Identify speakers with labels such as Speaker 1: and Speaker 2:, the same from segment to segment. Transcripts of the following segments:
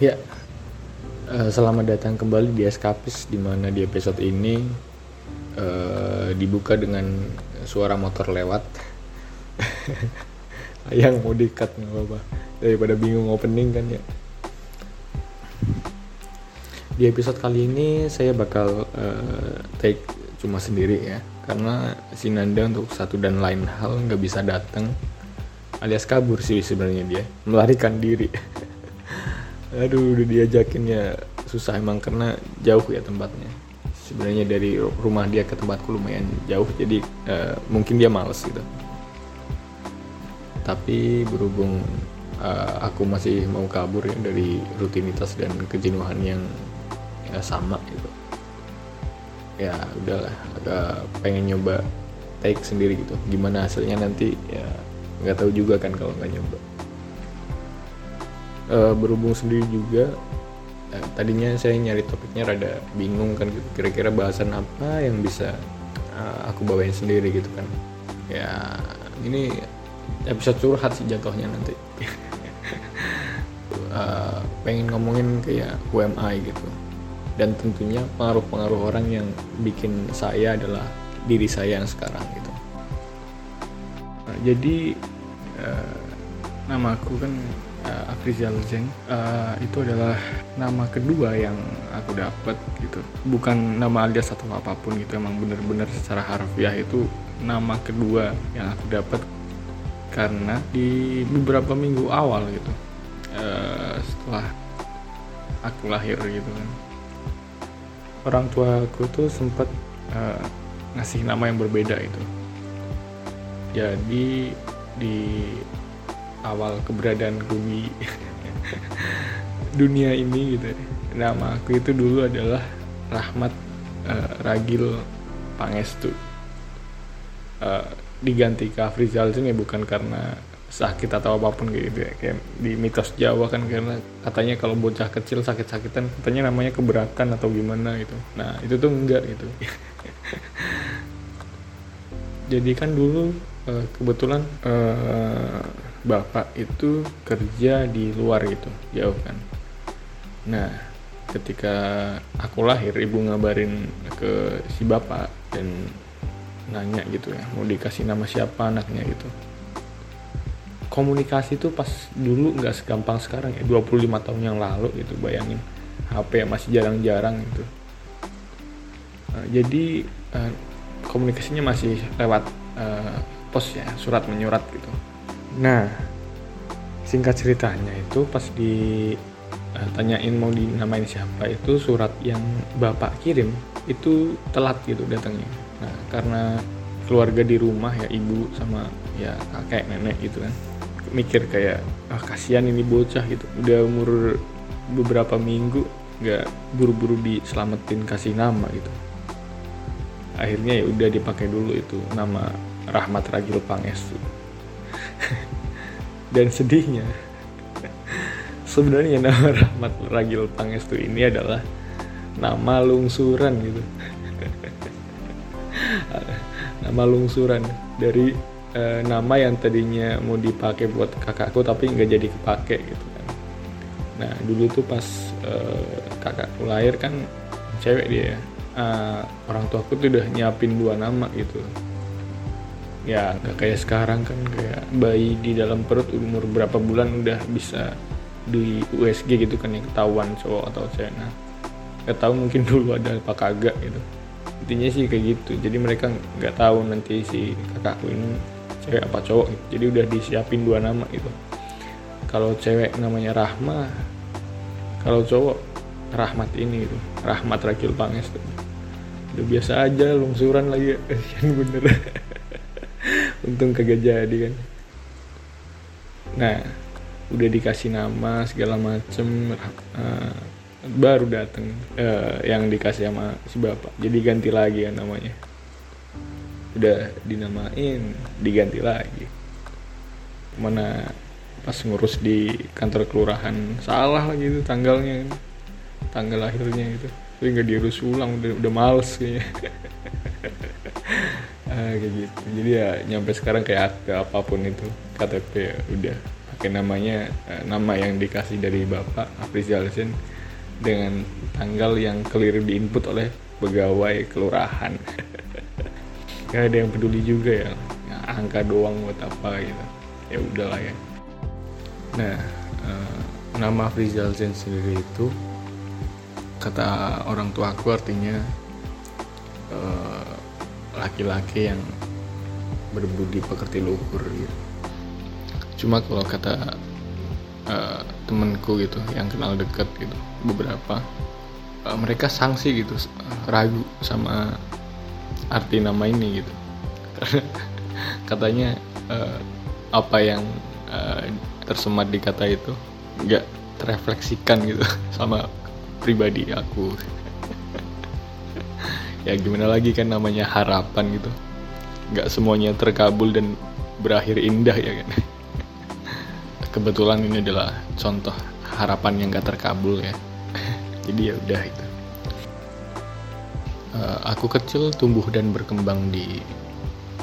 Speaker 1: Ya, uh, selamat datang kembali di Eskapis di mana di episode ini uh, dibuka dengan suara motor lewat. Yang mau dikat nggak apa-apa daripada bingung opening kan ya. Di episode kali ini saya bakal uh, take cuma sendiri ya karena si Nanda untuk satu dan lain hal nggak bisa datang alias kabur sih sebenarnya dia melarikan diri aduh udah diajakin ya. Susah emang karena jauh ya tempatnya. Sebenarnya dari rumah dia ke tempatku lumayan jauh jadi uh, mungkin dia males gitu. Tapi berhubung uh, aku masih mau kabur ya dari rutinitas dan kejenuhan yang ya, sama gitu. Ya udahlah. Agak pengen nyoba take sendiri gitu. Gimana hasilnya nanti ya nggak tahu juga kan kalau nggak nyoba uh, berhubung sendiri juga uh, tadinya saya nyari topiknya rada bingung kan gitu. Kira-kira bahasan apa yang bisa uh, aku bawain sendiri gitu kan. Ya ini episode curhat sih jatuhnya nanti. Uh, pengen ngomongin kayak UMI gitu. Dan tentunya pengaruh-pengaruh orang yang bikin saya adalah diri saya yang sekarang gitu. Nah, jadi uh, namaku kan uh, Afrizal Zeng uh, itu adalah nama kedua yang aku dapat gitu. Bukan nama alias atau apa pun gitu emang bener-bener secara harfiah itu nama kedua yang aku dapat karena di beberapa minggu awal gitu. Uh, setelah aku lahir gitu kan. Orang tua aku tuh sempat uh, ngasih nama yang berbeda itu. Jadi di awal keberadaan di dunia ini gitu. Nama aku itu dulu adalah Rahmat uh, Ragil Pangestu. Uh, diganti ke Afrizal ya bukan karena sakit atau apa pun gitu ya. Kayak di mitos Jawa kan karena katanya kalau bocah kecil sakit-sakitan katanya namanya keberatan atau gimana gitu. Nah itu tuh enggak gitu. Jadi kan dulu kebetulan bapak itu kerja di luar gitu jauh kan. Nah ketika aku lahir ibu ngabarin ke si bapak dan nanya gitu ya mau dikasih nama siapa anaknya gitu. Komunikasi tuh pas dulu nggak segampang sekarang ya 25 tahun yang lalu gitu bayangin. HP masih jarang-jarang gitu. Uh, jadi uh, komunikasinya masih lewat uh, pos ya surat menyurat gitu Nah, singkat ceritanya itu pas di uh, tanyain mau dinamain siapa itu surat yang bapak kirim itu telat gitu datangnya. Nah, karena keluarga di rumah ya ibu sama ya kakek nenek gitu kan mikir kayak ah kasihan ini bocah gitu. Udah umur beberapa minggu nggak buru-buru diselamatin kasih nama gitu. Akhirnya ya udah dipakai dulu itu nama Rahmat Ragil Pangestu dan sedihnya sebenarnya nama Rahmat Ragil Pangestu ini adalah nama lungsuran gitu. Nama lungsuran dari uh, nama yang tadinya mau dipakai buat kakakku tapi nggak jadi kepake gitu kan. Nah dulu tuh pas uh, kakakku lahir kan cewek dia uh, orang tuaku tuh udah nyiapin dua nama gitu ya nggak kayak sekarang kan kayak bayi di dalam perut umur berapa bulan udah bisa di USG gitu kan yang ketahuan cowok atau cewek. Nah nggak tahu mungkin dulu ada apa kagak gitu. Intinya sih kayak gitu. Jadi mereka nggak tahu nanti si kakakku ini cewek apa cowok gitu. jadi udah disiapin dua nama gitu. Kalau cewek namanya Rahma kalau cowok Rahmat ini gitu. Rahmat Rakil Panges tuh udah biasa aja lungsuran lagi. Yang bener untung kagak jadi kan. Nah udah dikasih nama segala macem uh, baru dateng uh, yang dikasih sama si bapak. Jadi ganti lagi kan namanya. Udah dinamain diganti lagi. Mana pas ngurus di kantor kelurahan salah lagi itu tanggalnya tanggal lahirnya itu. Tapi nggak diurus ulang udah udah males kayaknya ah, kayak gitu. Jadi ya nyampe sekarang kayak ke apa pun itu KTP ya udah. Pakai namanya uh, nama yang dikasih dari bapak Afrizal Zain dengan tanggal yang clear diinput oleh pegawai kelurahan. Gak ada yang peduli juga ya, angka doang buat apa gitu. Ya udahlah ya. Nah uh, nama Afrizal Zain sendiri itu kata orang tua aku artinya laki-laki yang berbudi pekerti luhur gitu cuma kalau kata uh, temenku gitu yang kenal deket gitu beberapa uh, mereka sanksi gitu ragu sama arti nama ini gitu. Katanya uh, apa yang uh, tersemat di kata itu nggak terefleksikan gitu sama pribadi aku ya gimana lagi kan namanya harapan gitu. Nggak semuanya terkabul dan berakhir indah ya kan. Kebetulan ini adalah contoh harapan yang gak terkabul ya. Jadi ya udah itu. Uh, aku kecil tumbuh dan berkembang di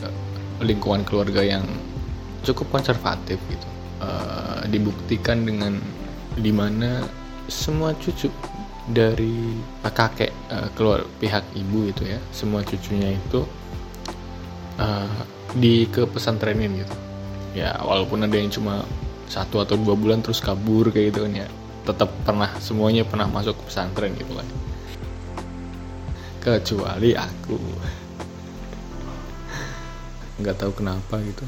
Speaker 1: uh, lingkungan keluarga yang cukup konservatif gitu. Uh, dibuktikan dengan di mana semua cucu dari kakek uh, keluar pihak ibu itu ya semua cucunya itu uh, di ke pesantrenin gitu. Ya walaupun ada yang cuma satu atau dua bulan terus kabur kayak gitu kan ya tetap pernah semuanya pernah masuk ke pesantren gitu kan. Kecuali aku. Nggak tahu kenapa gitu.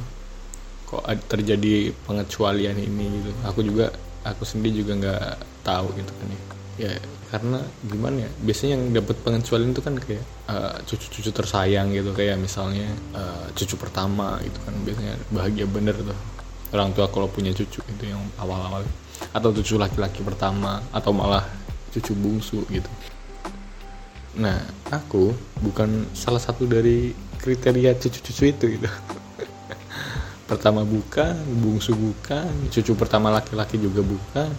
Speaker 1: Kok terjadi pengecualian ini gitu. Aku juga aku sendiri juga nggak tahu gitu kan ya ya karena gimana ya biasanya yang dapat pengecualian itu kan kayak uh, cucu-cucu tersayang gitu kayak misalnya uh, cucu pertama gitu kan biasanya bahagia bener tuh. Orang tua kalau punya cucu itu yang awal-awal. Atau cucu laki-laki pertama atau malah cucu bungsu gitu. Nah aku bukan salah satu dari kriteria cucu-cucu itu gitu. Pertama bukan bungsu bukan cucu pertama laki-laki juga bukan.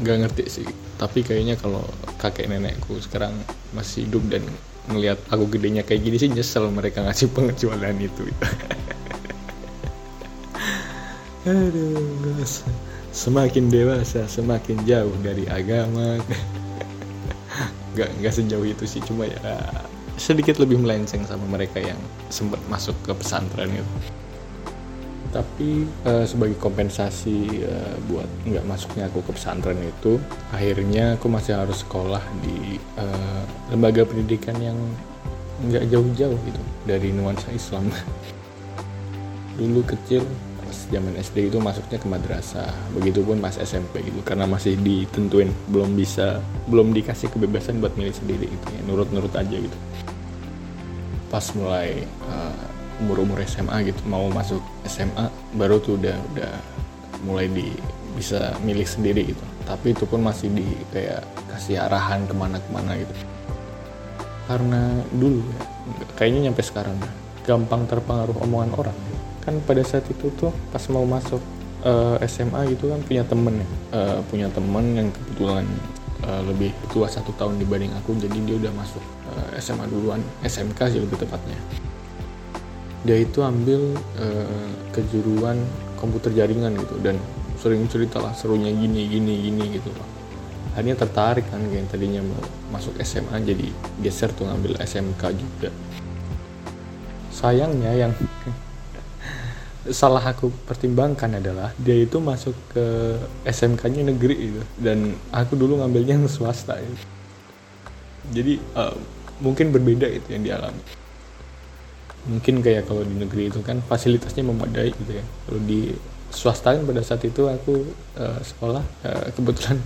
Speaker 1: Nggak ngerti sih tapi kayaknya kalau kakek nenekku sekarang masih hidup dan ngelihat aku gedenya kayak gini sih nyesel mereka ngasih pengecualian itu. Aduh semakin dewasa semakin jauh dari agama. Nggak nggak sejauh itu sih cuma ya sedikit lebih melenceng sama mereka yang sempat masuk ke pesantren itu tapi uh, sebagai kompensasi uh, buat nggak masuknya aku ke pesantren itu akhirnya aku masih harus sekolah di uh, lembaga pendidikan yang nggak jauh-jauh gitu dari nuansa Islam. Dulu kecil pas zaman SD itu masuknya ke madrasah. Begitupun pas SMP gitu karena masih ditentuin belum bisa belum dikasih kebebasan buat milih sendiri gitu ya nurut-nurut aja gitu. Pas mulai uh, umur-umur SMA gitu mau masuk SMA baru tuh udah udah mulai di bisa milih sendiri gitu. Tapi itu pun masih di kayak kasih arahan ke mana-kemana gitu. Karena dulu ya kayaknya nyampe sekarang gampang terpengaruh omongan orang. Kan pada saat itu tuh pas mau masuk uh, eh, SMA gitu kan punya temen ya. Uh, punya temen yang kebetulan uh, lebih tua satu tahun dibanding aku jadi dia udah masuk uh, SMA duluan SMK sih lebih tepatnya dia itu ambil uh, kejuruan komputer jaringan gitu dan sering cerita lah serunya gini gini gini gitu loh akhirnya tertarik kan kayak tadinya mau masuk SMA jadi geser tuh ngambil SMK juga. Sayangnya yang salah aku pertimbangkan adalah dia itu masuk ke SMK-nya negeri gitu dan aku dulu ngambilnya yang swasta gitu. jadi uh, mungkin berbeda itu yang dialami mungkin kayak kalau di negeri itu kan fasilitasnya memadai gitu ya. Kalau di swasta kan pada saat itu aku uh, sekolah uh, kebetulan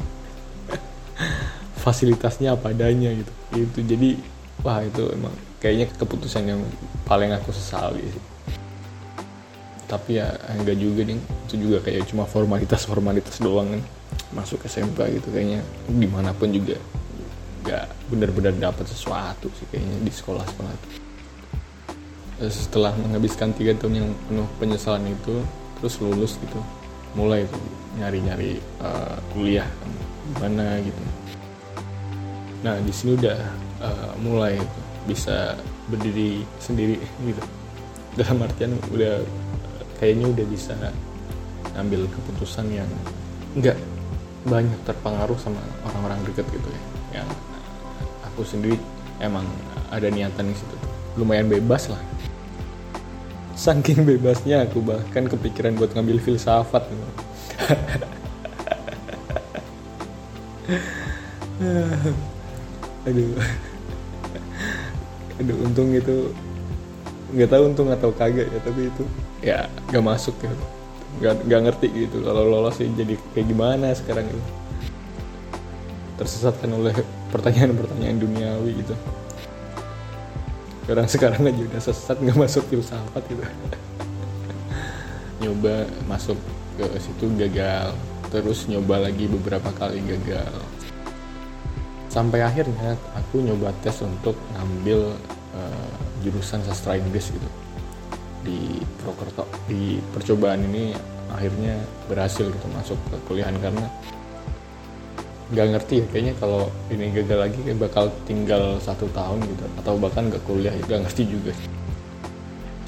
Speaker 1: fasilitasnya apa adanya gitu. Itu jadi wah itu emang kayaknya keputusan yang paling aku sesali sih. Tapi ya enggak juga nih itu juga kayak cuma formalitas formalitas doang kan. Masuk SMK gitu kayaknya. Di mana pun juga nggak benar-benar dapat sesuatu sih kayaknya di sekolah-sekolah itu setelah menghabiskan tiga tahun yang penuh penyesalan itu terus lulus gitu. Mulai nyari-nyari uh, kuliah mana gitu. Nah di sini udah uh, mulai bisa berdiri sendiri gitu. Dalam artian udah kayaknya udah bisa ngambil keputusan yang nggak banyak terpengaruh sama orang-orang deket gitu ya. Yang aku sendiri emang ada niatan di situ. Lumayan bebas lah saking bebasnya aku bahkan kepikiran buat ngambil filsafat. Aduh. Aduh untung itu nggak tahu untung atau kagak ya tapi itu ya gak masuk ya. Nggak nggak ngerti gitu kalau lolos sih jadi kayak gimana sekarang itu tersesatkan oleh pertanyaan-pertanyaan duniawi gitu orang sekarang aja udah sesat nggak masuk filsafat gitu. Nyoba masuk ke situ gagal terus nyoba lagi beberapa kali gagal. Sampai akhirnya aku nyoba tes untuk ngambil uh, jurusan sastra Inggris gitu. Di Prokerto di percobaan ini akhirnya berhasil gitu masuk ke kuliahan karena nggak ngerti ya kayaknya kalau ini gagal lagi kayak bakal tinggal satu tahun gitu. Atau bahkan nggak kuliah nggak ngerti juga.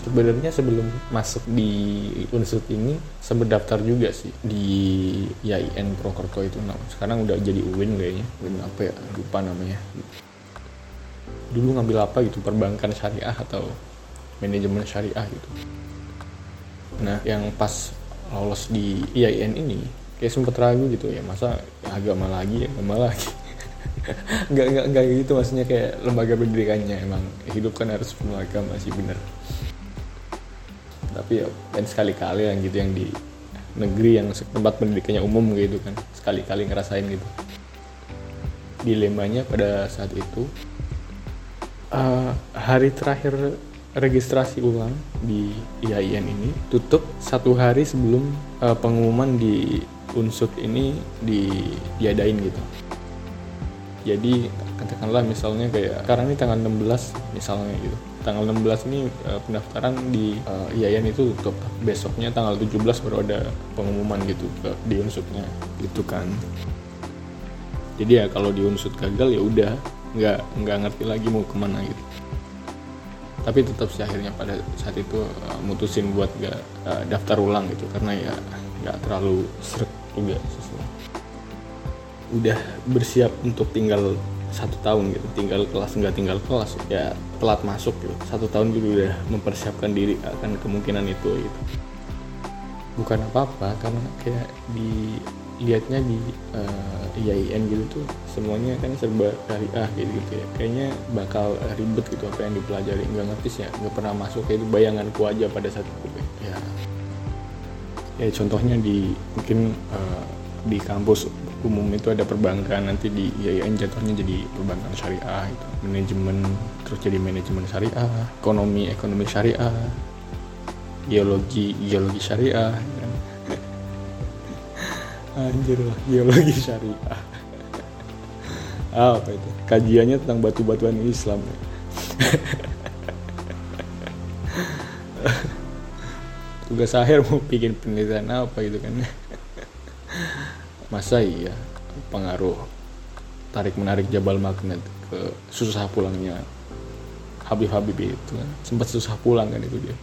Speaker 1: Sebenarnya sebelum masuk di unsur ini sempat daftar juga sih di IAIN Prokerto itu nah, sekarang udah jadi UIN kayaknya. UIN apa ya? Lupa namanya. Dulu ngambil apa gitu? Perbankan syariah atau manajemen syariah gitu. Nah yang pas lolos di IAIN ini kayak sempet ragu gitu ya masa agama lagi agama lagi. Nggak nggak nggak gitu maksudnya kayak lembaga pendidikannya emang hidup kan harus penuh agama sih bener. Tapi ya dan sekali-kali yang gitu yang di negeri yang tempat pendidikannya umum gitu kan sekali-kali ngerasain gitu. Dilemanya pada saat itu uh, hari terakhir registrasi ulang di IAIN ini tutup satu hari sebelum uh, pengumuman di unsur ini di diadain gitu. Jadi katakanlah misalnya kayak sekarang ini tanggal 16 misalnya gitu. Tanggal 16 ini uh, pendaftaran di uh, IAIN itu tutup besoknya tanggal 17 baru ada pengumuman gitu ke di unsutnya gitu kan. Jadi ya kalau di unsut gagal ya udah nggak nggak ngerti lagi mau ke mana gitu. Tapi tetap sih akhirnya pada saat itu uh, mutusin buat gak uh, daftar ulang gitu. Karena ya nggak terlalu seret juga udah bersiap untuk tinggal satu tahun gitu. Tinggal kelas nggak tinggal kelas ya telat masuk gitu. Satu tahun juga udah mempersiapkan diri akan kemungkinan itu gitu. Bukan apa-apa karena kayak dilihatnya di uh, IAIN gitu tuh semuanya kan serba syariah gitu, gitu ya. Kayaknya bakal ribet gitu apa yang dipelajari. Nggak ngerti sih ya nggak pernah masuk. Kayak itu bayanganku aja pada saat itu. Ya ya contohnya di mungkin uh, di kampus umum itu ada perbankan nanti di IAIN jatuhnya jadi perbankan syariah itu manajemen terus jadi manajemen syariah ekonomi ekonomi syariah geologi geologi syariah. Anjir lah geologi syariah. Apa itu? Kajiannya tentang batu-batuan Islam tugas akhir mau bikin penelitian apa gitu kan. Masa iya pengaruh tarik menarik jabal magnet ke susah pulangnya Habib Habib itu kan. Sempat susah pulang kan itu dia.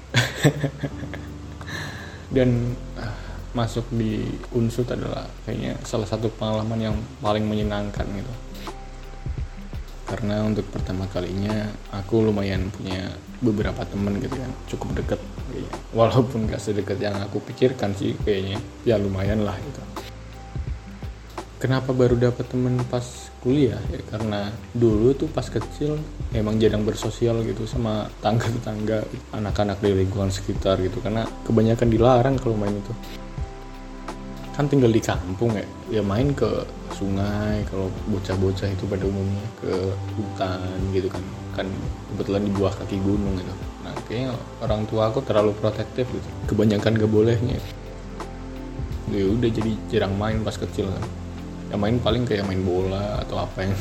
Speaker 1: Dan uh, masuk di unsur adalah kayaknya salah satu pengalaman yang paling menyenangkan gitu. Karena untuk pertama kalinya aku lumayan punya beberapa temen gitu kan cukup deket kayaknya. walaupun gak sedekat yang aku pikirkan sih kayaknya ya lumayan lah gitu. Kenapa baru dapat temen pas kuliah? Ya karena dulu tuh pas kecil emang jarang bersosial gitu sama tangga-tangga anak-anak di lingkungan sekitar gitu. Karena kebanyakan dilarang kalau main itu. Kan tinggal di kampung ya ya main ke sungai kalau bocah-bocah itu pada umumnya ke hutan gitu kan. Kan kebetulan di bawah kaki gunung gitu. Nah kayaknya orang tua aku terlalu protektif gitu. Kebanyakan gak bolehnya. Ya udah jadi jarang main pas kecil kan. Yang main paling kayak main bola atau apa yang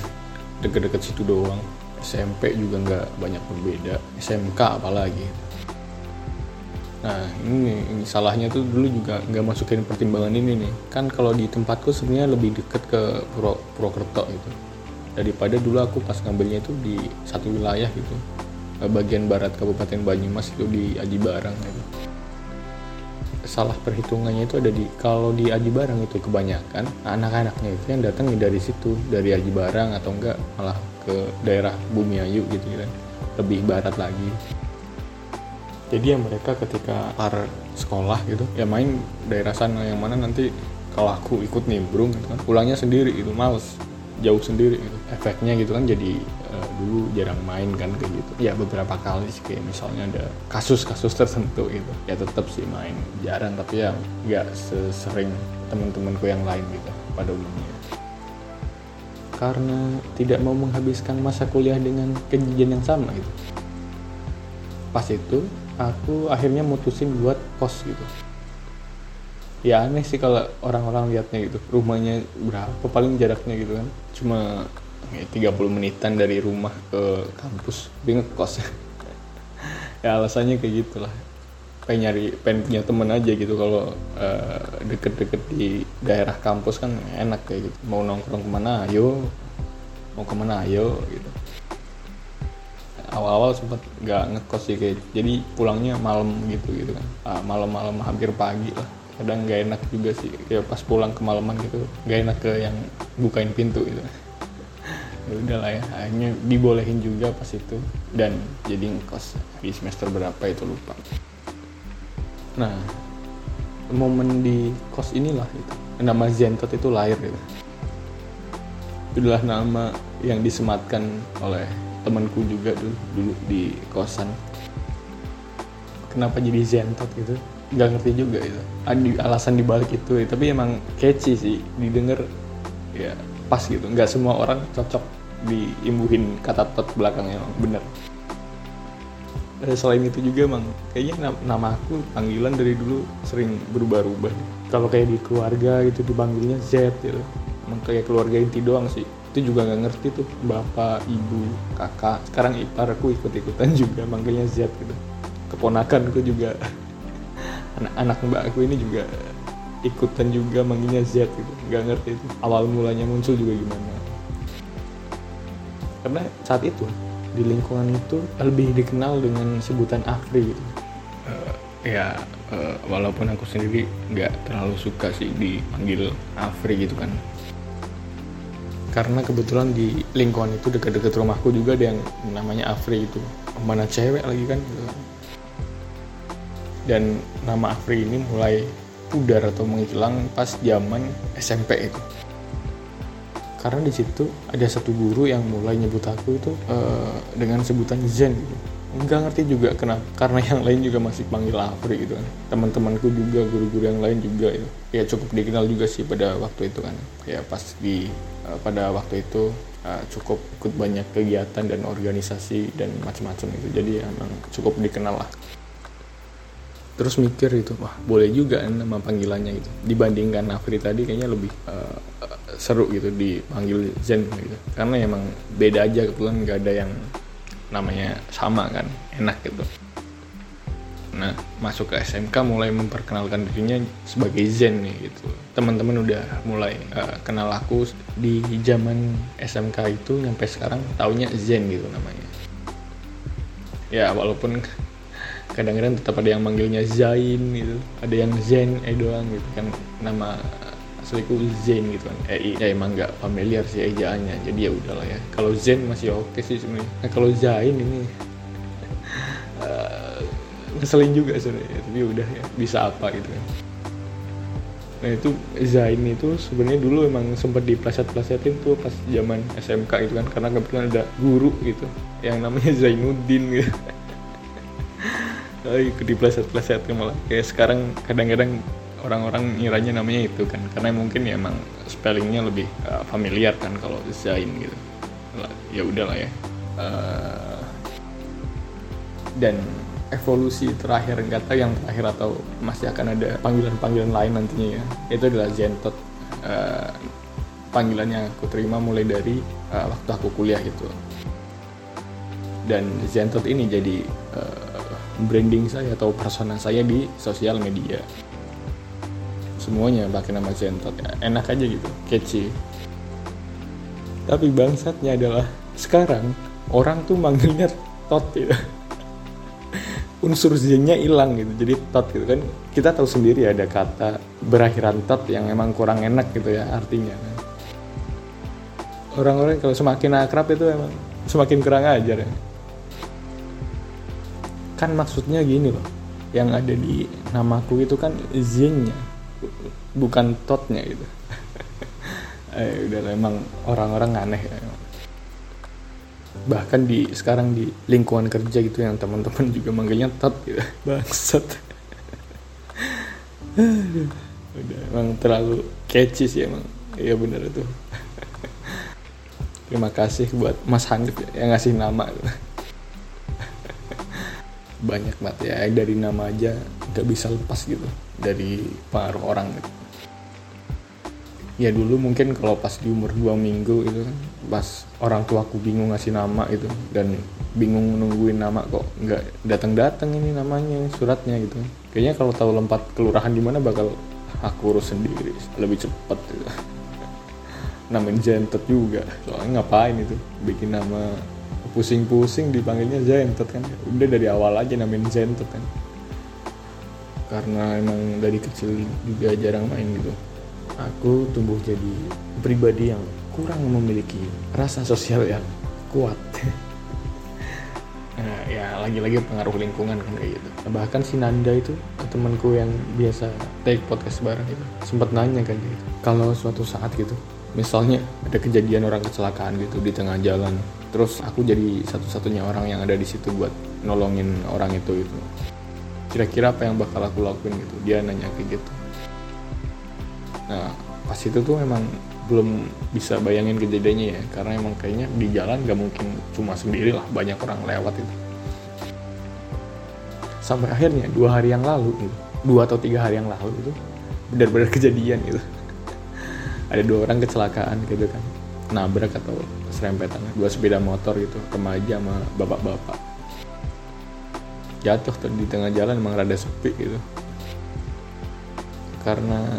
Speaker 1: deket-deket situ doang. SMP juga nggak banyak berbeda. SMK apalagi nah ini, ini salahnya tuh dulu juga nggak masukin pertimbangan ini nih. Kan kalau di tempatku sebenarnya lebih deket ke Pro, Prokerto gitu. Daripada dulu aku pas ngambilnya itu di satu wilayah gitu. Bagian barat Kabupaten Banyumas itu di Aji Barang gitu. Salah perhitungannya itu ada di kalau di Aji Barang itu kebanyakan anak-anaknya itu yang datang dari situ dari Aji Barang atau enggak malah ke daerah Bumi Ayu gitu kan. Lebih barat lagi jadi ya mereka ketika par sekolah gitu ya main daerah sana yang mana nanti kalau aku ikut nimbrung gitu kan pulangnya sendiri itu males jauh sendiri gitu. Efeknya gitu kan jadi uh, dulu jarang main kan kayak gitu. Ya beberapa kali sih kayak misalnya ada kasus-kasus tertentu gitu. Ya tetap sih main jarang tapi ya nggak sesering teman-temanku yang lain gitu pada umumnya. Karena tidak mau menghabiskan masa kuliah dengan kejadian yang sama gitu. Pas itu aku akhirnya mutusin buat kos gitu. Ya aneh sih kalau orang-orang lihatnya gitu. Rumahnya berapa paling jaraknya gitu kan? Cuma ya, 30 menitan dari rumah ke kampus. Tapi ngekos. Ya alasannya kayak gitulah. Pengen nyari pengen punya temen aja gitu kalau uh, deket-deket di daerah kampus kan enak kayak gitu. Mau nongkrong ke mana ayo. Mau ke mana ayo gitu awal-awal sempat nggak ngekos sih kayak jadi pulangnya malam gitu gitu kan. Uh, malam-malam hampir pagi lah. Kadang nggak enak juga sih ya pas pulang kemalaman gitu nggak enak ke yang bukain pintu gitu. Ya udah lah ya akhirnya dibolehin juga pas itu dan jadi ngekos di semester berapa itu lupa. Nah momen di kos inilah itu nama Zentot itu lahir gitu. Itulah nama yang disematkan oleh temanku juga dulu dulu di kosan. Kenapa jadi Zentot gitu? Nggak ngerti juga itu ada alasan dibalik itu ya. tapi emang catchy sih didengar ya pas gitu. Nggak semua orang cocok diimbuhin kata tot belakangnya bener. Selain itu juga emang kayaknya nama aku panggilan dari dulu sering berubah-ubah. Kalau kayak di keluarga gitu dipanggilnya Z gitu. Emang kayak keluarga inti doang sih itu juga nggak ngerti tuh bapak ibu kakak. Sekarang ipar aku ikut-ikutan juga manggilnya Z gitu. Keponakanku juga. Anak-anak mbak aku ini juga ikutan juga manggilnya Z gitu. Nggak ngerti itu awal mulanya muncul juga gimana. Karena saat itu di lingkungan itu lebih dikenal dengan sebutan Afri gitu. Uh, ya uh, walaupun aku sendiri nggak terlalu suka sih dipanggil Afri gitu kan karena kebetulan di lingkungan itu dekat-dekat rumahku juga ada yang namanya Afri itu. Mana cewek lagi kan? Dan nama Afri ini mulai pudar atau menghilang pas zaman SMP itu. Karena di situ ada satu guru yang mulai nyebut aku itu uh, dengan sebutan Zen gitu nggak ngerti juga kenapa karena yang lain juga masih panggil Afri gitu kan. Teman-temanku juga guru-guru yang lain juga itu ya cukup dikenal juga sih pada waktu itu kan. Ya pas di uh, pada waktu itu uh, cukup ikut banyak kegiatan dan organisasi dan macam-macam itu jadi ya, emang cukup dikenal lah. Terus mikir itu wah boleh juga nama panggilannya gitu. Dibandingkan Afri tadi kayaknya lebih uh, seru gitu dipanggil Zen gitu. Karena emang beda aja kebetulan nggak ada yang namanya sama kan enak gitu. Nah masuk ke SMK mulai memperkenalkan dirinya sebagai Zen nih gitu. Teman-teman udah mulai uh, kenal aku di zaman SMK itu sampai sekarang taunya Zen gitu namanya. Ya walaupun kadang-kadang tetap ada yang manggilnya Zain gitu. Ada yang Zen eh doang gitu kan nama asliku Zen gitu kan. Eh ya emang nggak familiar sih ejaannya jadi ya udahlah ya. Kalau Zen masih oke sih sebenarnya. Nah kalau Zain ini uh, juga sebenarnya. Tapi ya udah ya bisa apa gitu kan. Nah itu Zain itu sebenarnya dulu emang sempat dipleset-plesetin tuh pas zaman SMK itu kan. Karena kebetulan ada guru gitu yang namanya Zainuddin gitu. Oh, ikut dipleset-pleset malah. Kayak sekarang kadang-kadang orang-orang ngiranya namanya itu kan. Karena mungkin ya emang spellingnya lebih uh, familiar kan kalau Zain gitu. Ya udahlah ya. Uh, dan evolusi terakhir nggak tahu yang terakhir atau masih akan ada panggilan-panggilan lain nantinya ya. Itu adalah Zentot. Uh, panggilan yang aku terima mulai dari uh, waktu aku kuliah gitu. Dan Zentot ini jadi uh, branding saya atau persona saya di sosial media semuanya pakai nama Zentot ya enak aja gitu catchy. Tapi bangsatnya adalah sekarang orang tuh manggilnya Tot gitu. Unsur zinnya hilang gitu jadi tot gitu kan. Kita tahu sendiri ada kata berakhiran tot yang emang kurang enak gitu ya artinya. Kan. orang-orang kalau semakin akrab itu emang semakin kurang ajar ya. Kan maksudnya gini loh yang ada di namaku itu kan zinnya bukan totnya gitu. Eh, udah emang orang-orang aneh. Ya bahkan di sekarang di lingkungan kerja gitu yang teman-teman juga manggilnya tot gitu. Bangsat. Udah emang terlalu catchy sih emang. Iya bener itu. Terima kasih buat Mas Hanif yang ngasih nama. Banyak banget ya dari nama aja nggak bisa lepas gitu dari pengaruh orang gitu. Ya dulu mungkin kalau pas di umur dua minggu itu kan pas orang tua aku bingung ngasih nama itu dan bingung nungguin nama kok nggak datang datang ini namanya suratnya gitu. Kayaknya kalau tahu lempat kelurahan di mana bakal aku urus sendiri lebih cepat gitu. namain Zentet juga soalnya ngapain itu bikin nama pusing-pusing dipanggilnya Zentet kan. Udah dari awal aja namain Zentet kan karena emang dari kecil juga jarang main gitu. Aku tumbuh jadi pribadi yang kurang memiliki rasa sosial yang kuat. Nah, ya lagi-lagi pengaruh lingkungan kan kayak gitu. Bahkan si Nanda itu temanku yang biasa take podcast bareng itu sempat nanya kan gitu kalau suatu saat gitu misalnya ada kejadian orang kecelakaan gitu di tengah jalan terus aku jadi satu-satunya orang yang ada di situ buat nolongin orang itu itu kira-kira apa yang bakal aku lakuin gitu. Dia nanya kayak gitu. Nah pas itu tuh memang belum bisa bayangin kejadiannya ya. Karena emang kayaknya di jalan gak mungkin cuma sendiri lah banyak orang lewat itu. Sampai akhirnya dua hari yang lalu gitu, dua atau tiga hari yang lalu itu benar-benar kejadian gitu. Ada dua orang kecelakaan gitu kan. Nabrak atau serempetan dua sepeda motor gitu remaja sama bapak-bapak jatuh tuh di tengah jalan emang rada sepi gitu. Karena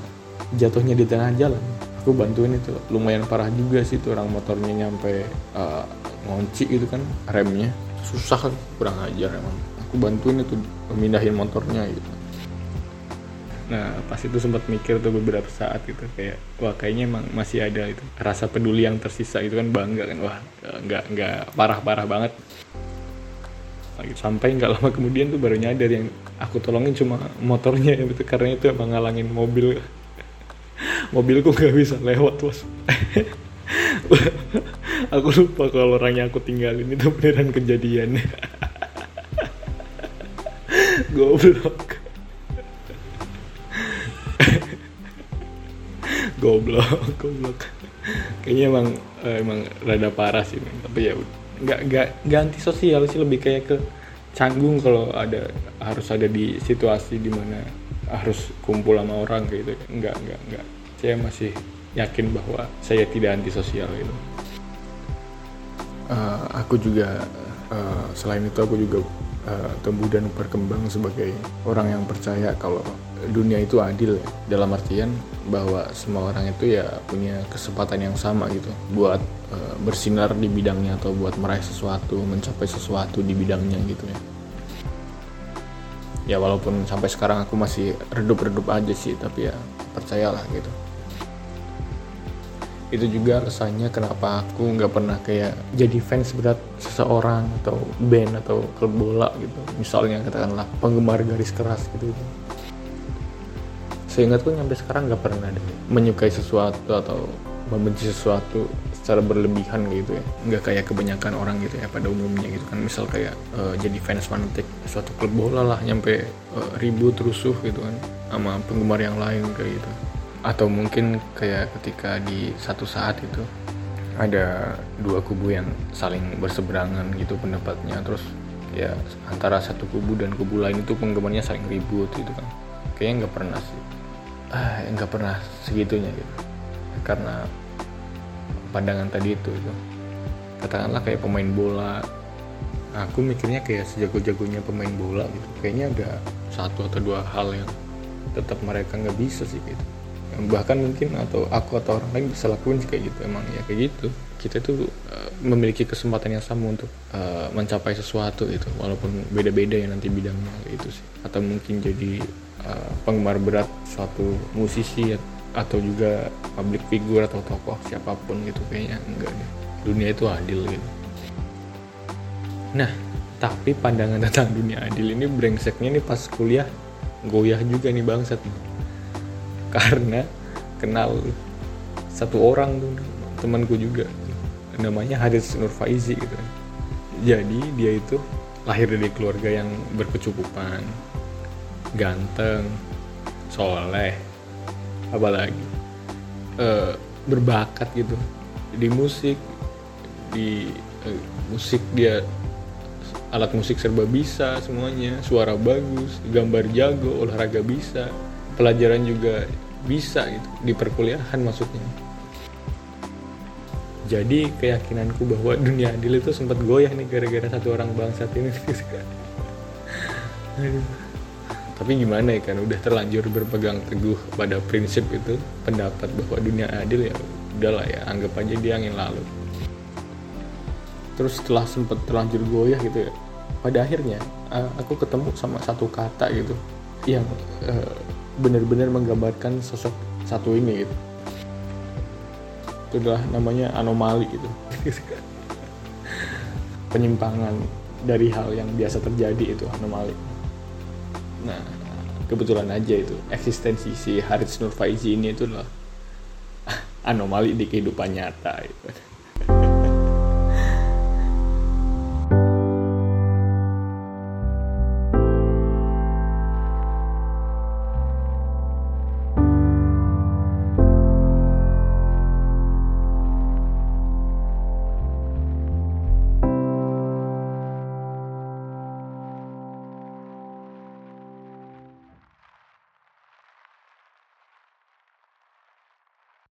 Speaker 1: jatuhnya di tengah jalan aku bantuin itu. Lumayan parah juga sih tuh orang motornya nyampe uh, ngonci gitu kan remnya. Susah kan kurang ajar emang. Aku bantuin itu pemindahin motornya gitu. Nah pas itu sempat mikir tuh beberapa saat gitu kayak wah kayaknya emang masih ada itu rasa peduli yang tersisa itu kan bangga kan wah nggak nggak parah parah banget sampai nggak lama kemudian tuh baru nyadar yang aku tolongin cuma motornya ya itu karena itu emang ngalangin mobil. Mobilku nggak bisa lewat bos. Aku lupa kalau orangnya aku tinggalin itu beneran kejadian. Goblok. Goblok goblok. Kayaknya emang eh, emang rada parah sih tapi ya nggak nggak nggak anti sosial sih lebih kayak ke canggung kalau ada harus ada di situasi di mana harus kumpul sama orang gitu. Nggak nggak nggak. Saya masih yakin bahwa saya tidak antisosial gitu. Uh, aku juga uh, selain itu aku juga uh, tumbuh dan berkembang sebagai orang yang percaya kalau dunia itu adil ya. dalam artian bahwa semua orang itu ya punya kesempatan yang sama gitu buat bersinar di bidangnya atau buat meraih sesuatu mencapai sesuatu di bidangnya gitu ya. Ya walaupun sampai sekarang aku masih redup-redup aja sih tapi ya percayalah gitu. Itu juga alasannya kenapa aku nggak pernah kayak jadi fans berat seseorang atau band atau klub bola gitu. Misalnya katakanlah penggemar garis keras gitu, gitu. seingatku nyampe sekarang nggak pernah deh menyukai sesuatu atau membenci sesuatu secara berlebihan gitu ya. Nggak kayak kebanyakan orang gitu ya pada umumnya gitu kan. Misal kayak uh, jadi fans fanatik suatu klub bola lah nyampe uh, ribut rusuh gitu kan sama penggemar yang lain kayak gitu. Atau mungkin kayak ketika di satu saat itu ada dua kubu yang saling berseberangan gitu pendapatnya. Terus ya antara satu kubu dan kubu lain itu penggemarnya saling ribut gitu kan. Kayaknya nggak pernah sih. Ah nggak pernah segitunya gitu. Karena pandangan tadi itu itu katakanlah kayak pemain bola. Aku mikirnya kayak sejago-jagonya pemain bola gitu. Kayaknya ada satu atau dua hal yang tetap mereka nggak bisa sih gitu. Bahkan mungkin atau aku atau orang lain bisa lakuin kayak gitu emang. Ya kayak gitu. Kita tuh uh, memiliki kesempatan yang sama untuk uh, mencapai sesuatu itu walaupun beda-beda ya nanti bidangnya itu sih. Atau mungkin jadi uh, penggemar berat suatu musisi atau juga public figure atau tokoh siapa pun gitu kayaknya enggak deh. Dunia itu adil gitu. Nah tapi pandangan tentang dunia adil ini brengseknya nih pas kuliah goyah juga nih bangsat. Karena kenal satu orang tuh temanku juga. Namanya Haris Nur Faizi gitu. Jadi dia itu lahir dari keluarga yang berkecukupan ganteng soleh apalagi uh, berbakat gitu. Di musik di uh, musik dia alat musik serba bisa semuanya. Suara bagus gambar jago olahraga bisa pelajaran juga bisa gitu di perkuliahan maksudnya. Jadi keyakinanku bahwa dunia adil itu sempat goyah nih gara-gara satu orang bangsat ini tapi gimana ya kan udah terlanjur berpegang teguh pada prinsip itu pendapat bahwa dunia adil ya udahlah ya anggap aja dia angin lalu. Terus setelah sempat terlanjur goyah gitu ya pada akhirnya eh, aku ketemu sama satu kata gitu yang uh, benar-benar menggambarkan sosok satu ini gitu. Itu adalah namanya anomali gitu. Penyimpangan dari hal yang biasa terjadi itu anomali nah kebetulan aja itu eksistensi si Haris Nur Faizi ini itu adalah anomali di kehidupan nyata gitu.